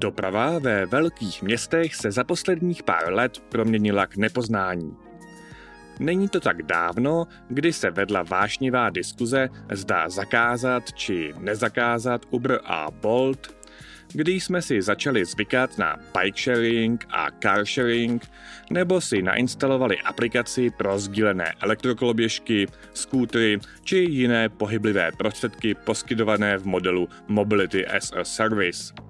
Doprava ve velkých městech se za posledních pár let proměnila k nepoznání. Není to tak dávno, kdy se vedla vášnivá diskuze, zda zakázat či nezakázat Uber a Bolt, kdy jsme si začali zvykat na bike sharing a car sharing, nebo si nainstalovali aplikaci pro sdílené elektrokoloběžky, skútry či jiné pohyblivé prostředky poskytované v modelu Mobility as a Service.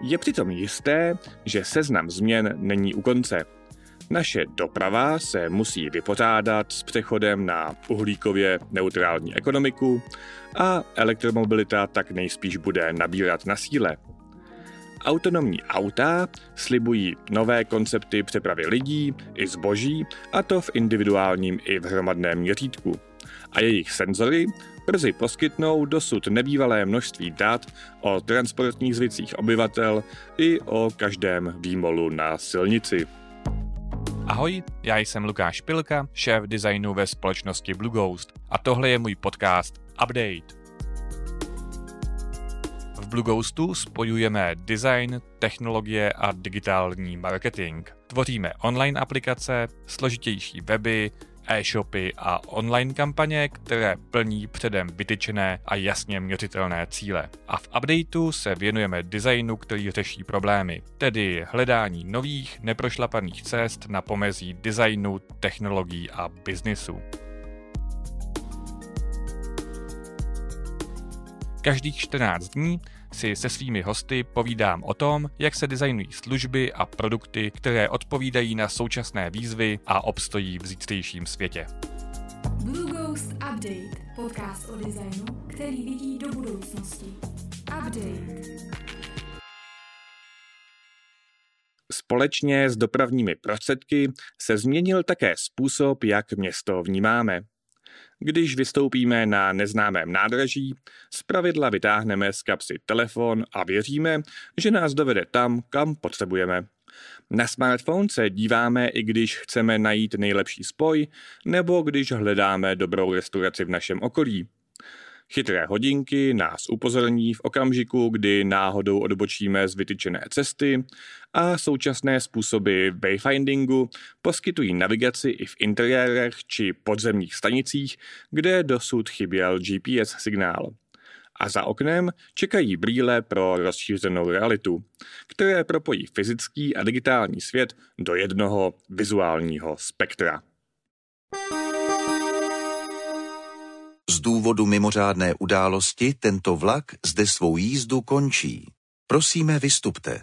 Je přitom jisté, že seznam změn není u konce. Naše doprava se musí vypořádat s přechodem na uhlíkově neutrální ekonomiku a elektromobilita tak nejspíš bude nabírat na síle. Autonomní auta slibují nové koncepty přepravy lidí i zboží, a to v individuálním i v hromadném měřítku. A jejich senzory brzy poskytnou dosud nebývalé množství dat o transportních zvicích obyvatel i o každém výmolu na silnici. Ahoj, já jsem Lukáš Pilka, šéf designu ve společnosti Blue Ghost a tohle je můj podcast Update. V Blue Ghostu spojujeme design, technologie a digitální marketing. Tvoříme online aplikace, složitější weby, e-shopy a online kampaně, které plní předem vytyčené a jasně měřitelné cíle. A v updateu se věnujeme designu, který řeší problémy, tedy hledání nových, neprošlapaných cest na pomezí designu, technologií a biznisu. Každých 14 dní si se svými hosty povídám o tom, jak se designují služby a produkty, které odpovídají na současné výzvy a obstojí v zítřejším světě. Blue Ghost Update, podcast o designu, který vidí do budoucnosti. Update. Společně s dopravními prostředky se změnil také způsob, jak město vnímáme. Když vystoupíme na neznámém nádraží, zpravidla vytáhneme z kapsy telefon a věříme, že nás dovede tam, kam potřebujeme. Na smartphone se díváme i když chceme najít nejlepší spoj, nebo když hledáme dobrou restauraci v našem okolí. Chytré hodinky nás upozorní v okamžiku, kdy náhodou odbočíme z vytyčené cesty a současné způsoby wayfindingu poskytují navigaci i v interiérech či podzemních stanicích, kde dosud chyběl GPS signál. A za oknem čekají brýle pro rozšířenou realitu, které propojí fyzický a digitální svět do jednoho vizuálního spektra. Z důvodu mimořádné události tento vlak zde svou jízdu končí. Prosíme, vystupte.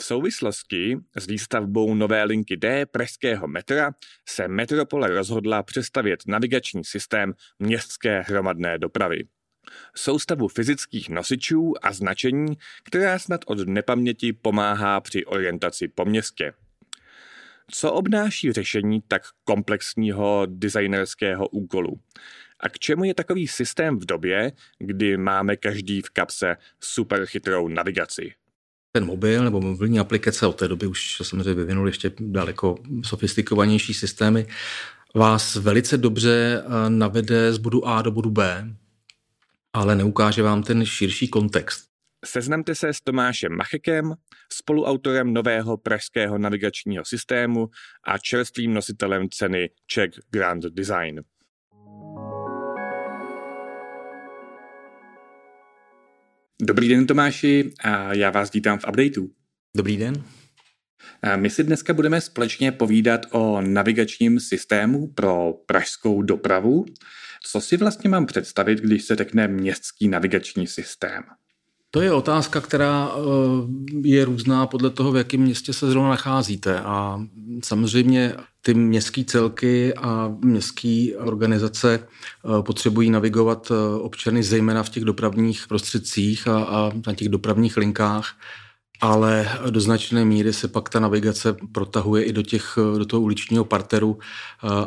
V souvislosti s výstavbou nové linky D pražského metra se Metropole rozhodla přestavět navigační systém městské hromadné dopravy. Soustavu fyzických nosičů a značení, která snad od nepaměti pomáhá při orientaci po městě. Co obnáší řešení tak komplexního designerského úkolu? A k čemu je takový systém v době, kdy máme každý v kapse super chytrou navigaci? Ten mobil nebo mobilní aplikace od té doby už samozřejmě vyvinuli ještě daleko sofistikovanější systémy, vás velice dobře eh, navede z bodu A do bodu B, ale neukáže vám ten širší kontext. Seznamte se s Tomášem Machekem, spoluautorem nového pražského navigačního systému a čerstvým nositelem ceny Czech Grand Design. Dobrý den Tomáši a já vás vítám v updateu. Dobrý den. My si dneska budeme společně povídat o navigačním systému pro pražskou dopravu. Co si vlastně mám představit, když se řekne městský navigační systém? To je otázka, která eh, je různá podle toho, v jakém městě se zrovna nacházíte. A samozřejmě ty městské celky a městské organizace eh, potřebují navigovat eh, občany zejména v těch dopravních prostředcích a, a na těch dopravních linkách ale do značné míry se pak ta navigace protahuje i do, těch, do toho uličního parteru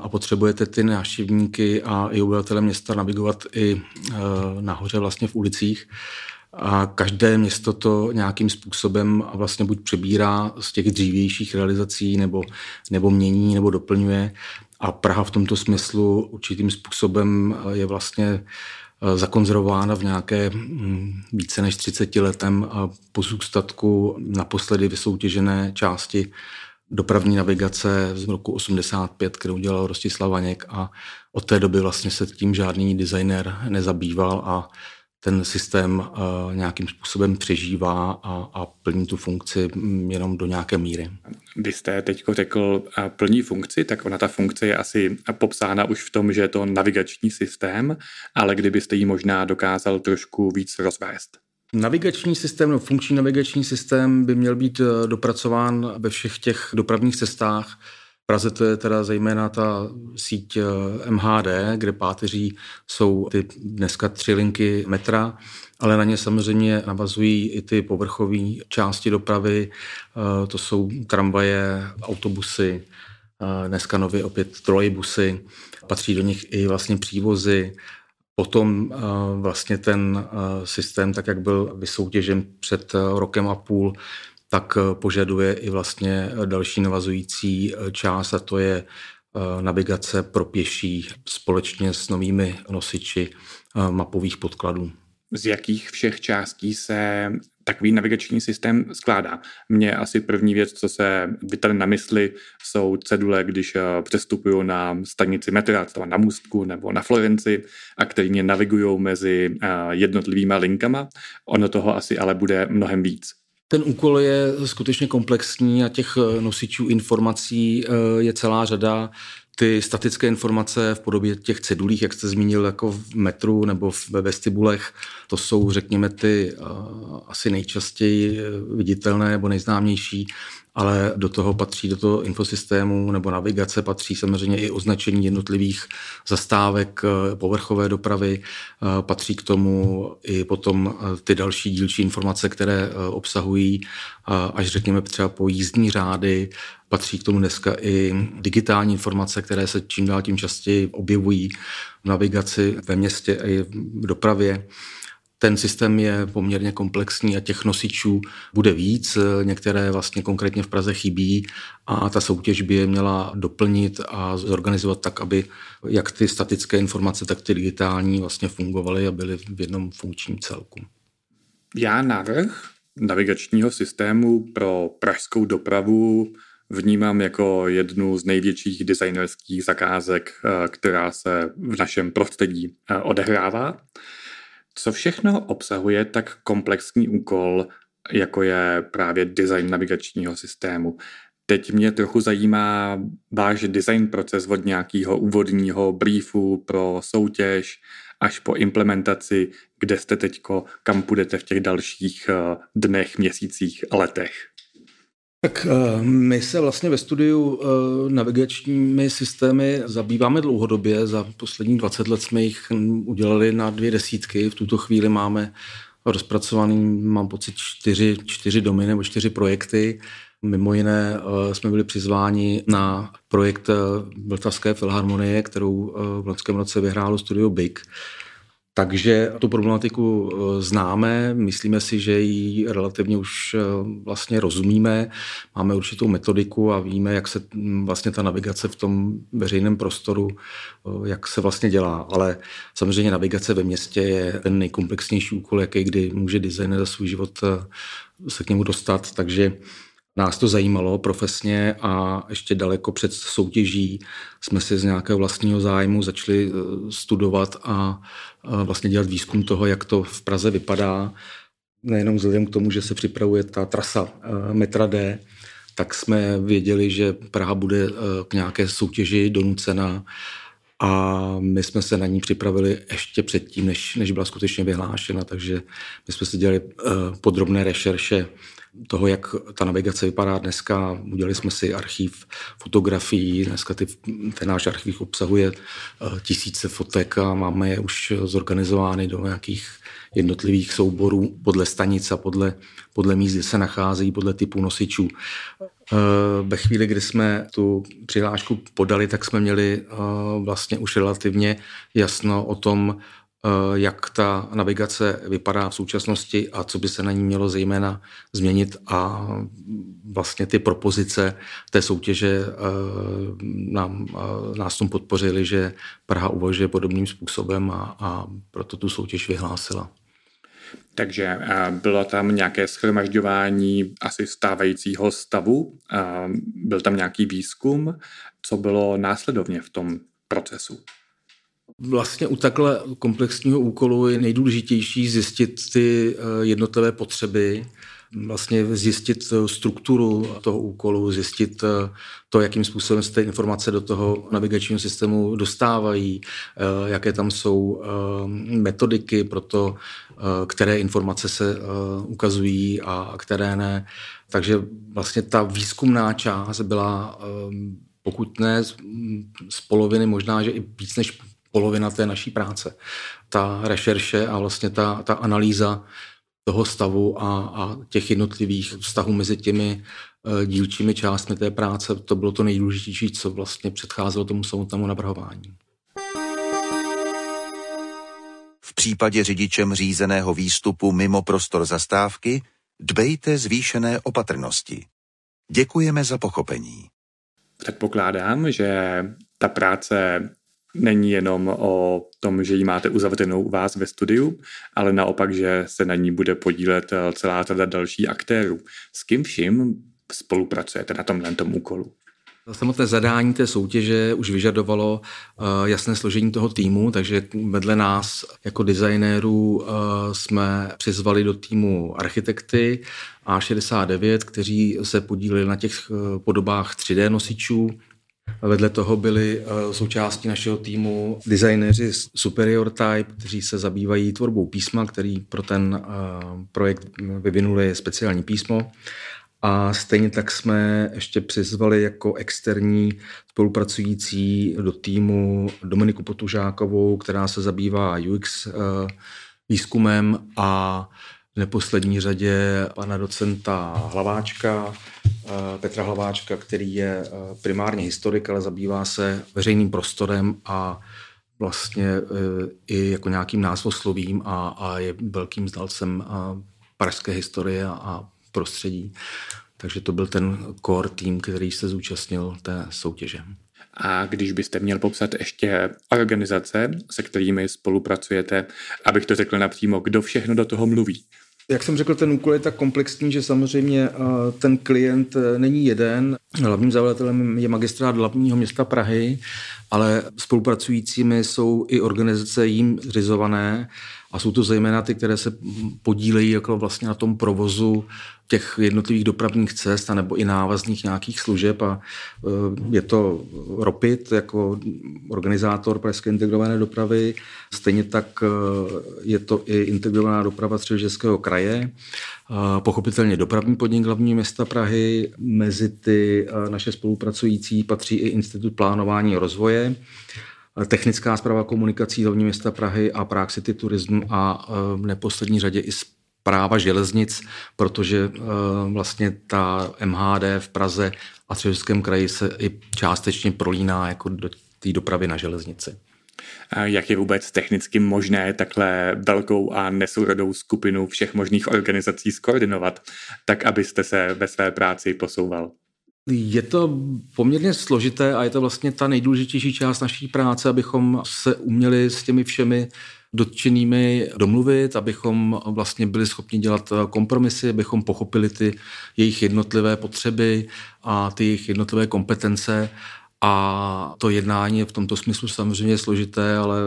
a potřebujete ty návštěvníky a i obyvatele města navigovat i nahoře vlastně v ulicích. A každé město to nějakým způsobem vlastně buď přebírá z těch dřívějších realizací, nebo, nebo mění, nebo doplňuje. A Praha v tomto smyslu určitým způsobem je vlastně eh, zakonzervována v nějaké hm, více než 30 letem pozůstatku naposledy vysoutěžené části dopravní navigace z roku 85, kterou dělal Rostislav Vaněk a od té doby vlastně se tím žádný designer nezabýval a ten systém uh, nějakým způsobem přežívá a, a plní tu funkci jenom do nějaké míry. Vy jste teď řekl uh, plní funkci, tak ona ta funkce je asi popsána už v tom, že je to navigační systém, ale kdybyste ji možná dokázal trošku víc rozvést. Navigační systém, no, funkční navigační systém by měl být eh, dopracován ve všech těch dopravních cestách. Praze to je teda zejména ta síť eh, MHD, kde páteří jsou ty dneska tři linky metra, ale na ně samozřejmě navazují i ty povrchové části dopravy, eh, to jsou tramvaje, autobusy, dneska nově opět trolejbusy, patří do nich i vlastně přívozy, Potom eh, vlastně ten eh, systém, tak jak byl vysoutěžen před eh, rokem a půl, tak požaduje i vlastně další navazující část a to je navigace pro pěší společně s novými nosiči mapových podkladů. Z jakých všech částí se takový navigační systém skládá. Mně asi první věc, co se vytane na mysli, jsou cedule, když eh, přestupuju na stanici metra, třeba na Můstku nebo na Florenci, a který mě navigují mezi eh, jednotlivýma linkama. Ono toho asi ale bude mnohem víc. Ten úkol je skutečně komplexní a těch eh, nosičů informací je celá řada. Ty statické informace v podobě těch cedulích, jak jste zmínil, jako v metru nebo ve vestibulech, to jsou, řekněme, ty uh, asi nejčastěji viditelné nebo nejznámější ale do toho patří, do toho infosystému nebo navigace patří samozřejmě i označení jednotlivých zastávek eh, povrchové dopravy, eh, patří k tomu i potom eh, ty další dílčí informace, které obsahují až řekněme třeba po jízdní řády, patří k tomu dneska i digitální informace, které se čím dál tím častěji objevují v navigaci ve městě i v dopravě. Ten systém je poměrně komplexní a těch nosičů bude víc. Některé vlastně konkrétně v Praze chybí a ta soutěž by je měla doplnit a zorganizovat tak, aby jak ty statické informace, tak ty digitální vlastně fungovaly a byly v jednom funkčním celku. Já návrh navigačního systému pro pražskou dopravu vnímám jako jednu z největších designerských zakázek, eh, která se v našem prostředí eh, odehrává. Co všechno obsahuje tak komplexní úkol, jako je právě design navigačního systému? Teď mě trochu zajímá váš design proces od nějakého úvodního briefu pro soutěž až po implementaci, kde jste teďko, kam půjdete v těch dalších eh, dnech, měsících, letech. Tak eh, my se vlastně ve studiu eh, navigačními systémy zabýváme dlouhodobě. Za poslední 20 let jsme jich udělali na dvě desítky. V tuto chvíli máme rozpracovaný, mám pocit, čtyři, čtyři domy nebo čtyři projekty. Mimo jiné eh, jsme byli přizváni na projekt Vltavské filharmonie, kterou v loňském roce vyhrálo studio Big. Takže tu problematiku eh, známe, myslíme si, že ji relativně už eh, vlastně rozumíme, máme určitou metodiku a víme, jak se hm, vlastně ta navigace v tom veřejném prostoru, eh, jak se vlastně dělá. Ale samozřejmě navigace ve městě je ten nejkomplexnější úkol, jaký kdy může designer za svůj život se k němu dostat, takže Nás to zajímalo profesně a ještě daleko před soutěží jsme si z nějakého vlastního zájmu začali studovat a vlastně dělat výzkum toho, jak to v Praze vypadá. Nejenom vzhledem k tomu, že se připravuje ta trasa eh, metra D, tak jsme věděli, že Praha bude eh, k nějaké soutěži donucena a my jsme se na ní připravili ještě předtím, než, než byla skutečně vyhlášena, takže my jsme si dělali podrobné rešerše toho, jak ta navigace vypadá dneska. Udělali jsme si archív fotografií, dneska ty, ten náš archív obsahuje eh, tisíce fotek a máme je už zorganizovány do nějakých jednotlivých souborů podle stanic a podle, podle míst, kde se nacházejí, podle typu nosičů. Eh, ve chvíli, kdy jsme tu přihlášku podali, tak jsme měli eh, vlastně už relativně jasno o tom, jak ta navigace vypadá v současnosti a co by se na ní mělo zejména změnit a vlastně ty propozice té soutěže eh, nám, eh, nás tom podpořili, že Praha uvažuje podobným způsobem a, a proto tu soutěž vyhlásila. Takže bylo tam nějaké schromažďování asi stávajícího stavu, byl tam nějaký výzkum, co bylo následovně v tom procesu? Vlastně u takhle komplexního úkolu je nejdůležitější zjistit ty eh, jednotlivé potřeby, vlastně zjistit strukturu toho úkolu, zjistit eh, to, jakým způsobem se ty informace do toho navigačního systému dostávají, eh, jaké tam jsou metodiky pro to, které informace se ukazují a které ne. Takže vlastně ta výzkumná část byla pokud ne z poloviny, možná, že i víc než polovina té naší práce. Ta rešerše a vlastně ta, ta analýza toho stavu a, a těch jednotlivých vztahů mezi těmi uh, dílčími částmi té práce, to bylo to nejdůležitější, co vlastně předcházelo tomu samotnému navrhování. V případě řidičem řízeného výstupu mimo prostor zastávky dbejte zvýšené opatrnosti. Děkujeme za pochopení. Předpokládám, že ta práce není jenom o tom, že ji máte uzavřenou u vás ve studiu, ale naopak, že se na ní bude podílet eh, celá řada další aktérů. S kým vším spolupracujete na tomhle tom úkolu? Samotné zadání té soutěže už vyžadovalo uh, jasné složení toho týmu, takže vedle nás jako designérů uh, jsme přizvali do týmu architekty A69, kteří se podíleli na těch podobách 3D nosičů, Vedle toho byli součástí našeho týmu designéři Superior Type, kteří se zabývají tvorbou písma, který pro ten projekt vyvinuli speciální písmo. A stejně tak jsme ještě přizvali jako externí spolupracující do týmu Dominiku Potužákovou, která se zabývá UX eh, výzkumem a neposlední řadě pana docenta Hlaváčka, eh, Petra Hlaváčka, který je eh, primárně historik, ale zabývá se veřejným prostorem a vlastně i jako nějakým názvoslovím a, a je velkým znalcem pražské historie a prostředí. Takže to byl ten core tým, který se zúčastnil té soutěže. A když byste měl popsat ještě organizace, se kterými spolupracujete, abych to řekl napřímo, kdo všechno do toho mluví? Jak jsem řekl, ten úkol je tak komplexní, že samozřejmě ten klient e, není jeden. Hlavním zavadatelem je magistrát hlavního města Prahy, ale spolupracujícími jsou i organizace jim zřizované a jsou to zejména ty, které se podílejí jako vlastně na tom provozu těch jednotlivých dopravních cest nebo i návazných nějakých služeb a e, je to ROPIT jako organizátor Pražské integrované dopravy, stejně tak e, je to i integrovaná doprava Středočeského kraje, pochopitelně dopravní podnik hlavní města Prahy, mezi ty naše spolupracující patří i Institut plánování a rozvoje, technická zpráva komunikací hlavní města Prahy a Prague City Tourism a v neposlední řadě i práva železnic, protože vlastně ta MHD v Praze a Středočeském kraji se i částečně prolíná jako do té dopravy na železnici. Jak je vůbec technicky možné takhle velkou a nesourodou skupinu všech možných organizací skoordinovat, tak abyste se ve své práci posouval? Je to poměrně složité a je to vlastně ta nejdůležitější část naší práce, abychom se uměli s těmi všemi dotčenými domluvit, abychom vlastně byli schopni dělat kompromisy, abychom pochopili ty jejich jednotlivé potřeby a ty jejich jednotlivé kompetence. A to jednání je v tomto smyslu samozřejmě složité, ale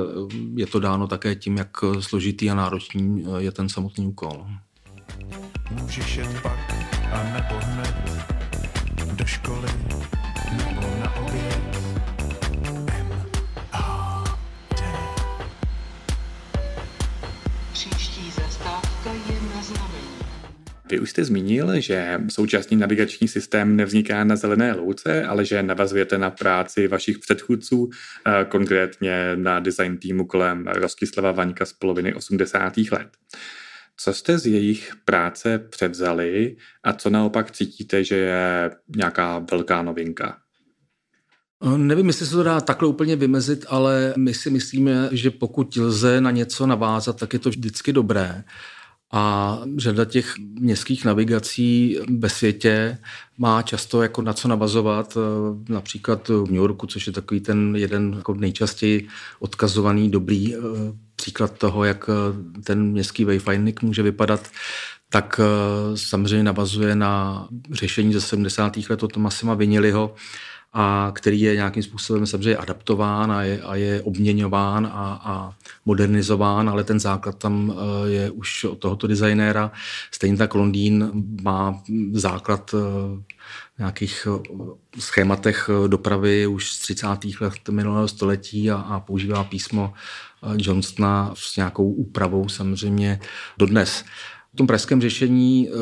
je to dáno také tím, jak složitý a náročný je ten samotný úkol. Můžeš jet pak a nebo hned do školy nebo Vy už jste zmínil, že současný navigační systém nevzniká na zelené louce, ale že navazujete na práci vašich předchůdců, eh, konkrétně na design týmu kolem Rostislava Vaňka z poloviny 80. let. Co jste z jejich práce převzali a co naopak cítíte, že je nějaká velká novinka? Nevím, jestli se to dá takhle úplně vymezit, ale my si myslíme, že pokud lze na něco navázat, tak je to vždycky dobré. A řada těch městských navigací ve světě má často jako na co navazovat, eh, například v New Yorku, což je takový ten jeden jako nejčastěji odkazovaný dobrý eh, příklad toho, jak eh, ten městský wayfinding může vypadat, tak samozřejmě navazuje na řešení ze 70. let od Tomasima Viniliho, a který je nějakým způsobem samozřejmě adaptován a je, a je obměňován a, a modernizován, ale ten základ tam eh, je už od tohoto designéra. Stejně tak Londýn má základ eh, nějakých eh, schématech dopravy už z 30. let minulého století a, a používá písmo Johnstona s nějakou úpravou samozřejmě dodnes. V tom pražském řešení uh,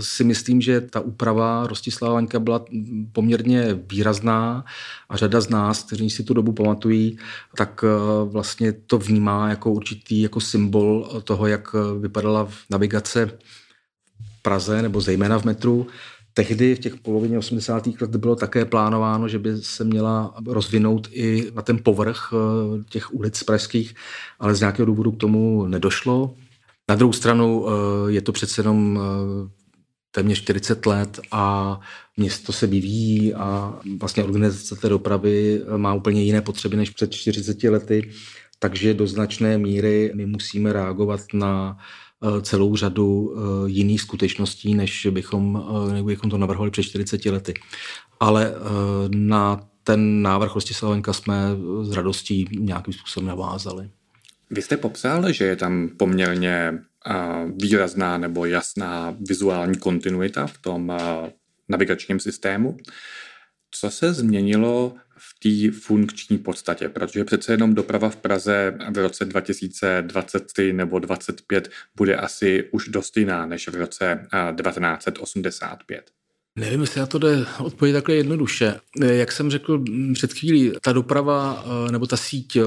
si myslím, že ta úprava Rostislava Vaňka byla poměrně výrazná a řada z nás, kteří si tu dobu pamatují, tak uh, vlastně to vnímá jako určitý jako symbol toho, jak vypadala navigace v Praze nebo zejména v metru. Tehdy v těch polovině 80. let bylo také plánováno, že by se měla rozvinout i na ten povrch eh, těch ulic pražských, ale z nějakého důvodu k tomu nedošlo. Na druhou stranu eh, je to přece jenom eh, téměř 40 let a město se vyvíjí a vlastně organizace té dopravy eh, má úplně jiné potřeby než před 40 lety, takže do značné míry my musíme reagovat na celou řadu jiných skutečností, než bychom, než bychom to navrhovali před 40 lety. Ale na ten návrh Rostislavenka jsme s radostí nějakým způsobem navázali. Vy jste popsal, že je tam poměrně výrazná nebo jasná vizuální kontinuita v tom navigačním systému. Co se změnilo v té funkční podstatě, protože přece jenom doprava v Praze v roce 2023 nebo 2025 bude asi už dost jiná než v roce 1985. Nevím, jestli na to jde odpovědět takhle jednoduše. Jak jsem řekl před chvílí, ta doprava nebo ta síť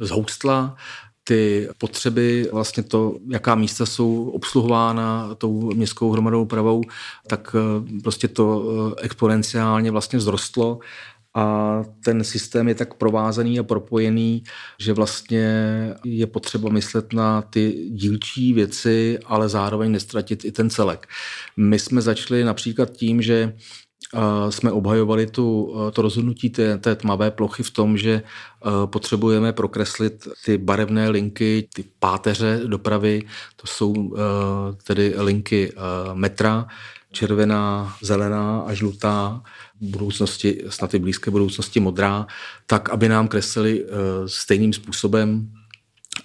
zhoustla, ty potřeby, vlastně to, jaká místa jsou obsluhována tou městskou hromadou pravou, tak eh, prostě to eh, exponenciálně vlastně vzrostlo a ten systém je tak provázaný a propojený, že vlastně je potřeba myslet na ty dílčí věci, ale zároveň nestratit i ten celek. My jsme začali například tím, že jsme obhajovali tu, to rozhodnutí té, té tmavé plochy v tom, že potřebujeme prokreslit ty barevné linky, ty páteře dopravy, to jsou tedy linky metra, červená, zelená a žlutá, v budoucnosti, snad i blízké budoucnosti modrá, tak, aby nám kreslili stejným způsobem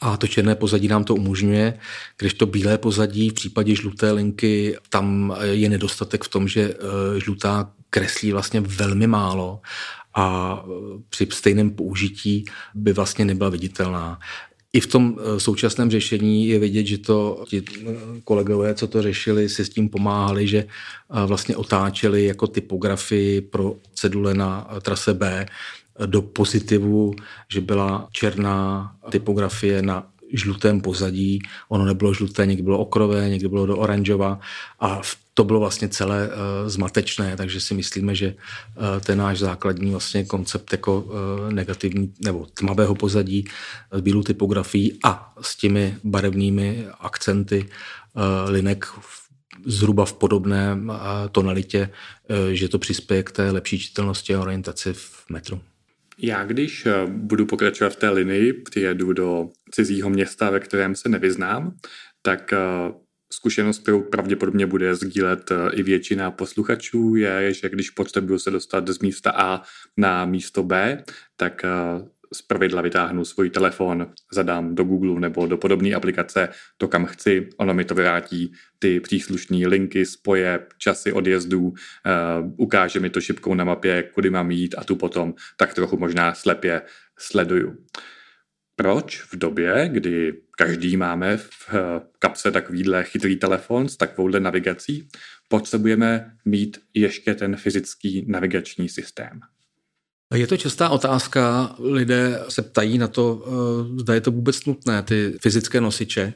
a to černé pozadí nám to umožňuje, když to bílé pozadí v případě žluté linky, tam je nedostatek v tom, že eh, žlutá kreslí vlastně velmi málo a eh, při stejném použití by vlastně nebyla viditelná. I v tom eh, současném řešení je vidět, že to ti kolegové, co to řešili, si s tím pomáhali, že vlastně otáčeli jako typografii pro cedule na trase B do pozitivu, že byla černá typografie na žlutém pozadí. Ono nebylo žluté, někdy bylo okrové, někdy bylo do oranžova a to bylo vlastně celé uh, zmatečné, takže si myslíme, že uh, ten náš základní vlastně koncept jako uh, negativní nebo tmavého pozadí s bílou typografií a s těmi barevnými akcenty linek zhruba v podobné tonalitě, že to přispěje k té lepší čitelnosti a orientaci v metru. Já když eh, budu pokračovat v té linii, přijedu do cizího města, ve kterém se nevyznám, tak eh, zkušenost, kterou pravděpodobně bude sdílet eh, i většina posluchačů, je, že když potřebuju se dostat z místa A na místo B, tak z pravidla vytáhnu svůj telefon, zadám do Google nebo do podobné aplikace to, kam chci, ono mi to vrátí ty příslušné linky, spoje, časy odjezdů, uh, ukáže mi to šipkou na mapě, kudy mám jít a tu potom tak trochu možná slepě sleduju. Proč v době, kdy každý máme v eh, kapse takovýhle chytrý telefon s takovouhle navigací, potřebujeme mít ještě ten fyzický navigační systém? Je to častá otázka. Lidé se ptají na to, eh, zda je to vůbec nutné, ty fyzické nosiče.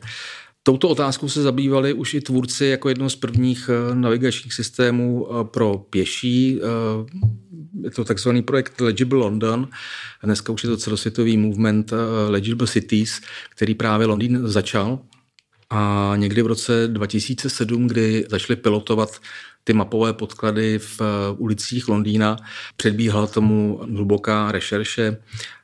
Touto otázkou se zabývali už i tvůrci jako jednou z prvních eh, navigačních systémů eh, pro pěší. Je to takzvaný projekt Legible London. Dneska už je to celosvětový movement Legible Cities, který právě Londýn začal. A někdy v roce 2007, kdy začali pilotovat ty mapové podklady v ulicích Londýna, předbíhala tomu hluboká rešerše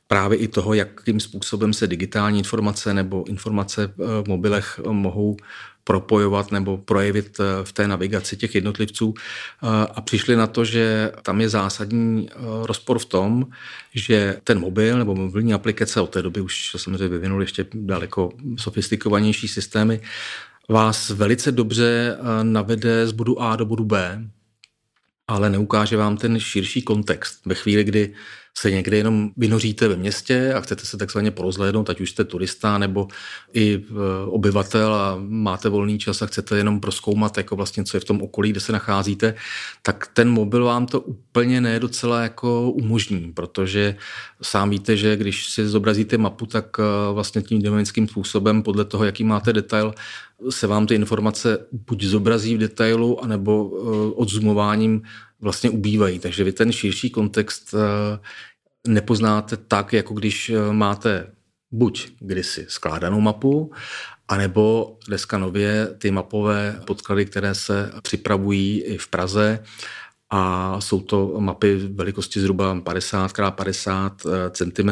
právě i toho, jakým způsobem se digitální informace nebo informace v mobilech mohou propojovat nebo projevit eh, v té navigaci těch jednotlivců. Eh, a přišli na to, že tam je zásadní eh, rozpor v tom, že ten mobil nebo mobilní aplikace od té doby už samozřejmě vyvinuli ještě daleko sofistikovanější systémy, vás velice dobře navede z bodu A do bodu B, ale neukáže vám ten širší kontext. Ve chvíli, kdy se někde jenom vynoříte ve městě a chcete se takzvaně porozhlédnout, ať už jste turista nebo i e, obyvatel a máte volný čas a chcete jenom proskoumat, jako vlastně, co je v tom okolí, kde se nacházíte, tak ten mobil vám to úplně ne docela jako umožní, protože sám víte, že když si zobrazíte mapu, tak e, vlastně tím dynamickým způsobem, podle toho, jaký máte detail, se vám ty informace buď zobrazí v detailu, anebo e, odzoomováním vlastně ubývají. Takže vy ten širší kontext eh, nepoznáte tak, jako když eh, máte buď kdysi skládanou mapu, anebo dneska nově ty mapové podklady, které se připravují i v Praze, a jsou to mapy velikosti zhruba 50 x 50 cm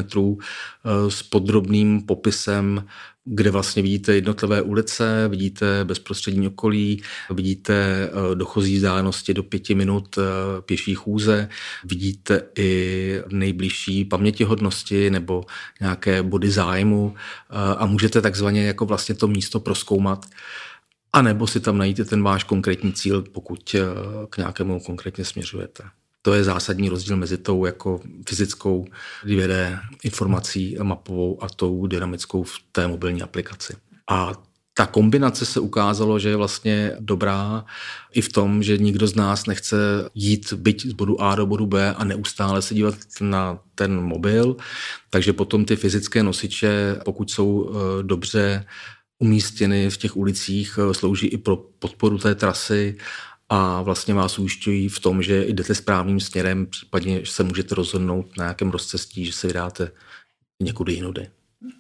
s podrobným popisem kde vlastně vidíte jednotlivé ulice, vidíte bezprostřední okolí, vidíte eh, dochozí vzdálenosti do pěti minut eh, pěší chůze, vidíte i nejbližší pamětihodnosti nebo nějaké body zájmu eh, a můžete takzvaně jako vlastně to místo proskoumat. A nebo si tam najdete ten váš konkrétní cíl, pokud k nějakému konkrétně směřujete. To je zásadní rozdíl mezi tou jako fyzickou 2D informací mapovou a tou dynamickou v té mobilní aplikaci. A ta kombinace se ukázalo, že je vlastně dobrá i v tom, že nikdo z nás nechce jít byť z bodu A do bodu B a neustále se dívat na ten mobil. Takže potom ty fyzické nosiče, pokud jsou eh, dobře umístěny v těch ulicích, eh, slouží i pro podporu té trasy a vlastně vás ujišťují v tom, že jdete správným směrem, případně se můžete rozhodnout na nějakém rozcestí, že se vydáte někudy jinudy.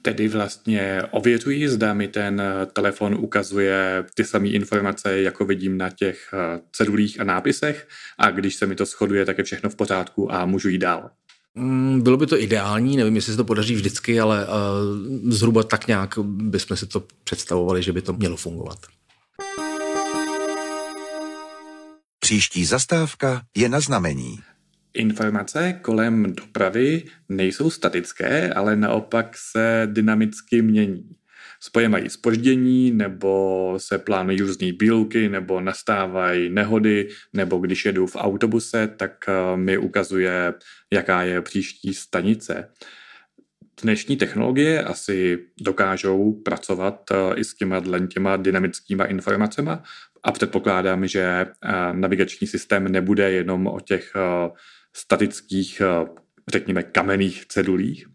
Tedy vlastně ověřují, zda mi ten telefon ukazuje ty samé informace, jako vidím na těch eh, cedulích a nápisech a když se mi to shoduje, tak je všechno v pořádku a můžu jít dál. Mm, bylo by to ideální, nevím, jestli se to podaří vždycky, ale uh, zhruba tak nějak bychom si to představovali, že by to mělo fungovat. Příští zastávka je na znamení. Informace kolem dopravy nejsou statické, ale naopak se dynamicky mění. Spoje mají spoždění, nebo se plánují různé bílky, nebo nastávají nehody, nebo když jedu v autobuse, tak eh, mi ukazuje, jaká je příští stanice. Dnešní technologie asi dokážou pracovat eh, i s těma, těma dynamickýma informacemi, a předpokládám, že eh, navigační systém nebude jenom o těch statických, řekněme, kamenných cedulích.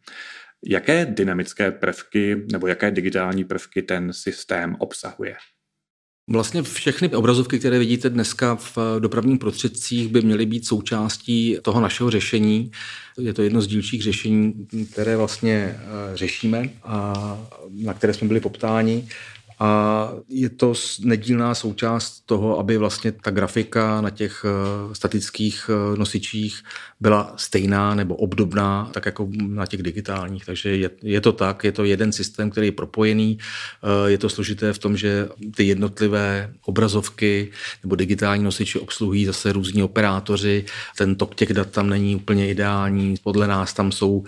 Jaké dynamické prvky nebo jaké digitální prvky ten systém obsahuje? Vlastně všechny obrazovky, které vidíte dneska v dopravních prostředcích, by měly být součástí toho našeho řešení. Je to jedno z dílčích řešení, které vlastně řešíme a na které jsme byli poptáni. A je to nedílná součást toho, aby vlastně ta grafika na těch eh, statických eh, nosičích byla stejná nebo obdobná, tak jako na těch digitálních. Takže je, je to tak, je to jeden systém, který je propojený. Eh, je to složité v tom, že ty jednotlivé obrazovky nebo digitální nosiče obsluhují zase různí operátoři. Ten tok těch dat tam není úplně ideální. Podle nás tam jsou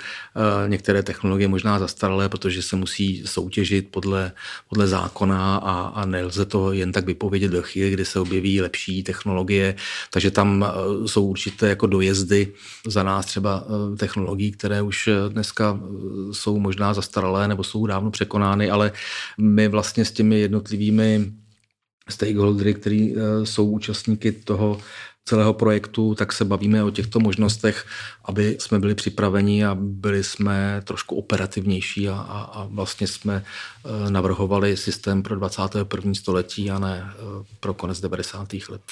některé technologie možná zastaralé, protože se musí soutěžit podle, podle zákona zákona a, a nelze to jen tak vypovědět do chvíli, kdy se objeví lepší technologie. Takže tam e, jsou určité jako dojezdy za nás třeba e, technologií, které už dneska e, jsou možná zastaralé nebo jsou dávno překonány, ale my vlastně s těmi jednotlivými stakeholdery, kteří jsou účastníky toho celého projektu, tak se bavíme o těchto možnostech, aby jsme byli připraveni a byli jsme trošku operativnější a, a, a vlastně jsme eh, navrhovali systém pro 21. století a ne eh, pro konec 90. let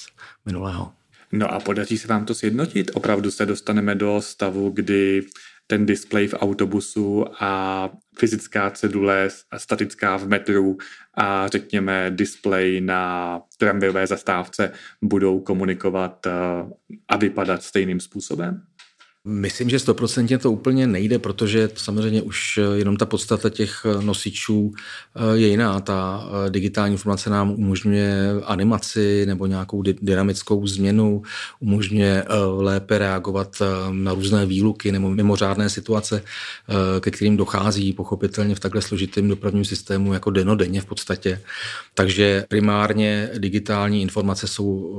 minulého. No a podaří se vám to sjednotit? Opravdu se dostaneme do stavu, kdy ten displej v autobusu a fyzická cedule statická v metru a řekněme displej na tramvajové zastávce budou komunikovat eh, a vypadat stejným způsobem? Myslím, že stoprocentně to úplně nejde, protože samozřejmě už jenom ta podstata těch nosičů eh, je jiná. Ta eh, digitální informace nám umožňuje animaci nebo nějakou dynamickou změnu, umožňuje eh, lépe reagovat na různé výluky nebo mimořádné situace, ke kterým dochází pochopitelně v takhle složitém dopravním systému jako denodenně v podstatě. Takže primárně digitální informace jsou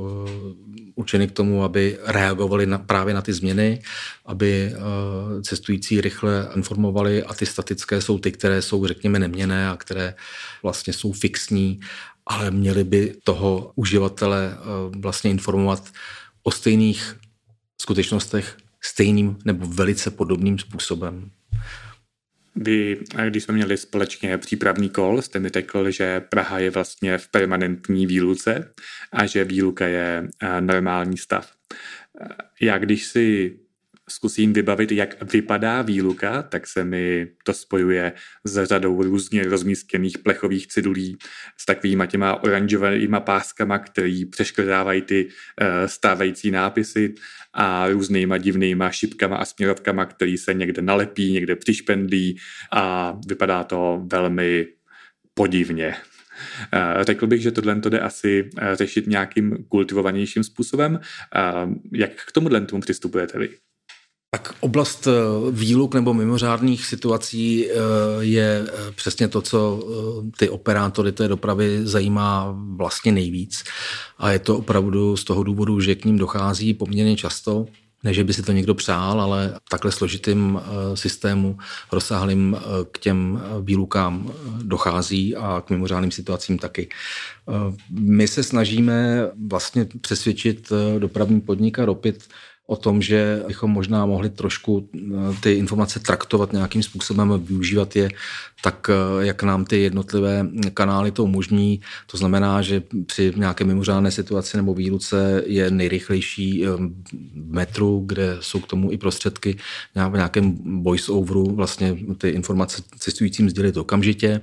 určeny k tomu, aby reagovali na, právě na ty změny, aby uh, cestující rychle informovali a ty statické jsou ty, které jsou, řekněme, neměné a které vlastně jsou fixní, ale měli by toho uživatele uh, vlastně informovat o stejných skutečnostech stejným nebo velice podobným způsobem. Vy, když jsme měli společně přípravný kol, jste mi řekl, že Praha je vlastně v permanentní výluce a že výluka je normální stav. Já když si zkusím vybavit, jak vypadá výluka, tak se mi to spojuje s řadou různě rozmístěných plechových cedulí s takovýma těma oranžovými páskama, který přeškrtávají ty uh, stávající nápisy a různýma divnýma šipkama a směrovkama, který se někde nalepí, někde přišpendlí a vypadá to velmi podivně. Uh, řekl bych, že tohle to jde asi uh, řešit nějakým kultivovanějším způsobem. Jak k tomuhle tomu přistupujete vy? Tak oblast eh, výluk nebo mimořádných situací eh, je eh, přesně to, co ty operátory té dopravy zajímá vlastně nejvíc. A je to opravdu z toho důvodu, že k ním dochází poměrně často. Ne, že by si to někdo přál, ale takhle složitým systému rozsáhlým k těm výlukám dochází a k mimořádným situacím taky. My se snažíme vlastně přesvědčit dopravní podnik a Ropit o tom, že bychom možná mohli trošku eh, ty informace traktovat nějakým způsobem využívat je tak, eh, jak nám ty jednotlivé kanály to umožní. To znamená, že při nějaké mimořádné situaci nebo výluce je nejrychlejší eh, metru, kde jsou k tomu i prostředky v nějakém voice-overu vlastně ty informace cestujícím sdělit okamžitě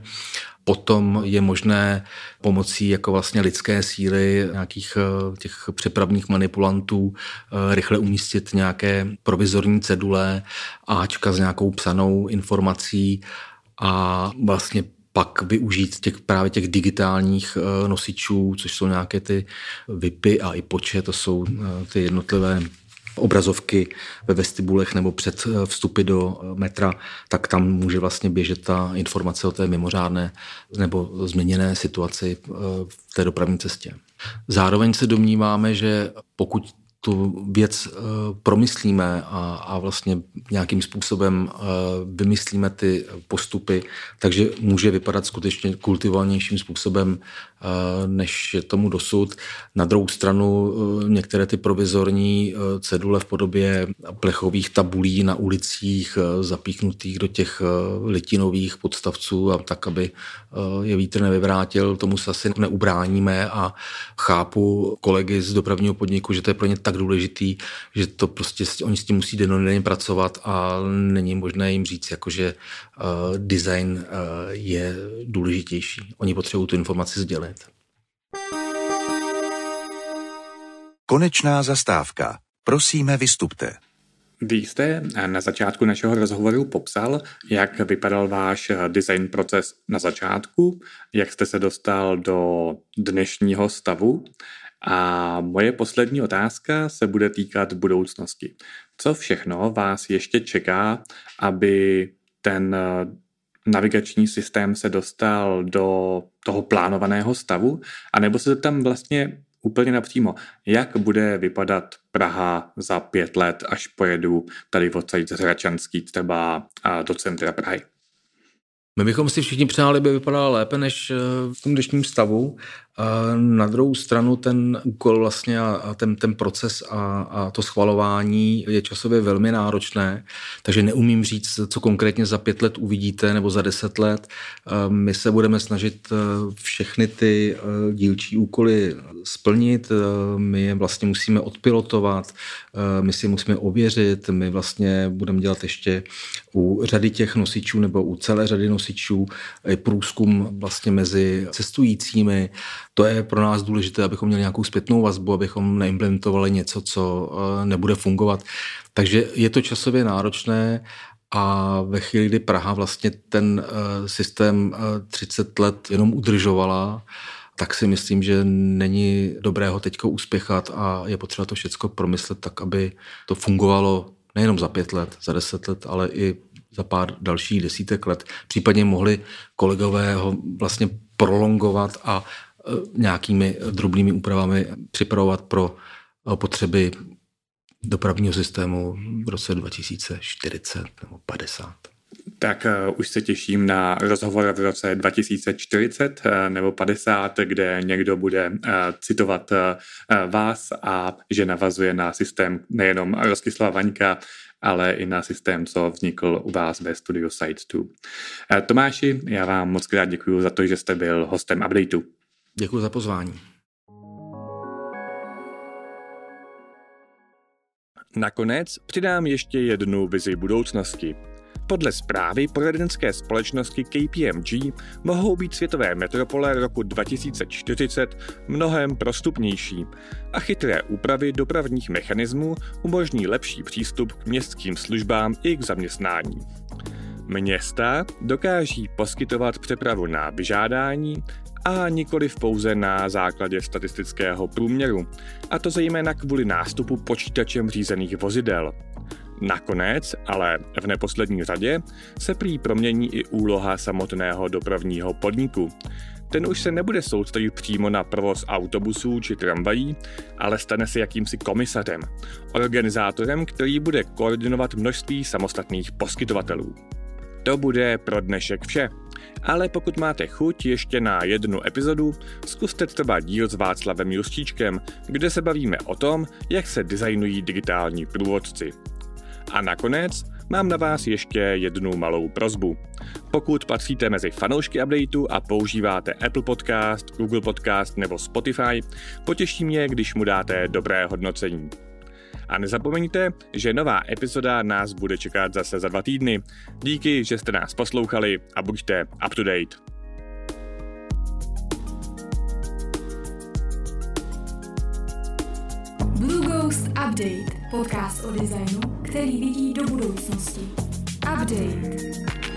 Potom je možné pomocí jako vlastně lidské síly nějakých eh, těch přepravních manipulantů eh, rychle umístit nějaké provizorní cedule, Ačka s nějakou psanou informací a vlastně pak využít těch, právě těch digitálních eh, nosičů, což jsou nějaké ty VIPy a i poče, to jsou ty jednotlivé obrazovky ve vestibulech nebo před eh, vstupy do eh, metra, tak tam může vlastně běžet ta informace o té mimořádné nebo změněné situaci eh, v té dopravní cestě. Zároveň se domníváme, že pokud tu věc promyslíme a, a vlastně nějakým způsobem vymyslíme ty postupy, takže může vypadat skutečně kultivovanějším způsobem, než je tomu dosud. Na druhou stranu některé ty provizorní cedule v podobě plechových tabulí na ulicích zapíchnutých do těch litinových podstavců a tak, aby je vítr nevyvrátil, tomu se asi neubráníme a chápu kolegy z dopravního podniku, že to je pro ně tak důležitý, že to prostě oni s tím musí dennodenně pracovat a není možné jim říct, jako že uh, design je důležitější. Oni potřebují tu informaci sdělit. Konečná zastávka. Prosíme, vystupte. Vy jste na začátku našeho rozhovoru popsal, jak vypadal váš design proces na začátku, jak jste se dostal do dnešního stavu a moje poslední otázka se bude týkat budoucnosti. Co všechno vás ještě čeká, aby ten navigační systém se dostal do toho plánovaného stavu? A nebo se tam vlastně úplně napřímo, jak bude vypadat Praha za pět let, až pojedu tady odsaď z Hračanský třeba do centra Prahy? My bychom si všichni přáli, by vypadala lépe než eh, v tom dnešním stavu, Na druhou stranu ten úkol vlastně a ten, ten proces a, a to schvalování je časově velmi náročné, takže neumím říct, co konkrétně za pět let uvidíte nebo za deset let. My se budeme snažit všechny ty dílčí úkoly splnit, my je vlastně musíme odpilotovat, my si musíme ověřit, my vlastně budeme dělat ještě u řady těch nosičů nebo u celé řady nosičů průzkum vlastně mezi cestujícími, to je pro nás důležité, abychom měli nějakou zpětnou vazbu, abychom neimplementovali něco, co eh, nebude fungovat. Takže je to časově náročné a ve chvíli, kdy Praha vlastně ten eh, systém 30 eh, let jenom udržovala, tak si myslím, že není dobré ho teďko uspěchat a je potřeba to všechno promyslet tak, aby to fungovalo nejenom za pět let, za deset let, ale i za pár dalších desítek let. Případně mohli kolegové ho vlastně prolongovat a nějakými drobnými úpravami připravovat pro eh, potřeby dopravního systému v roce 2040 nebo 50. Tak uh, už se těším na rozhovor v roce 2040 uh, nebo 50, kde někdo bude uh, citovat vás a že navazuje na systém nejenom Rostislava Vaňka, ale i na systém, co vznikl u vás ve Studio Site 2. Uh, Tomáši, já vám moc krát děkuji za to, že jste byl hostem updateu. Děkuji za pozvání. Nakonec přidám ještě jednu vizi budoucnosti. Podle zprávy poradenské společnosti KPMG mohou být světové metropole roku 2040 mnohem prostupnější a chytré úpravy dopravních mechanismů umožní lepší přístup k městským službám i k zaměstnání. Města dokáží poskytovat přepravu na vyžádání, a nikoli pouze na základě statistického průměru, a to zejména kvůli nástupu počítačem řízených vozidel. Nakonec, ale v neposlední řadě, se prý promění i úloha samotného dopravního podniku. Ten už se nebude soustředit přímo na provoz autobusů či tramvají, ale stane se jakýmsi komisařem, organizátorem, který bude koordinovat množství samostatných poskytovatelů. To bude pro dnešek vše. Ale pokud máte chuť ještě na jednu epizodu, zkuste třeba díl s Václavem Justičkem, kde se bavíme o tom, jak se designují digitální průvodci. A nakonec mám na vás ještě jednu malou prozbu. Pokud patříte mezi fanoušky updateu a používáte Apple Podcast, Google Podcast nebo Spotify, potěší mě, když mu dáte dobré hodnocení. A nezapomeňte, že nová epizoda nás bude čekat zase za dva týdny. Díky, že jste nás poslouchali a buďte up to date. Blue Ghost Update, podcast o designu, který vidí do budoucnosti. Update.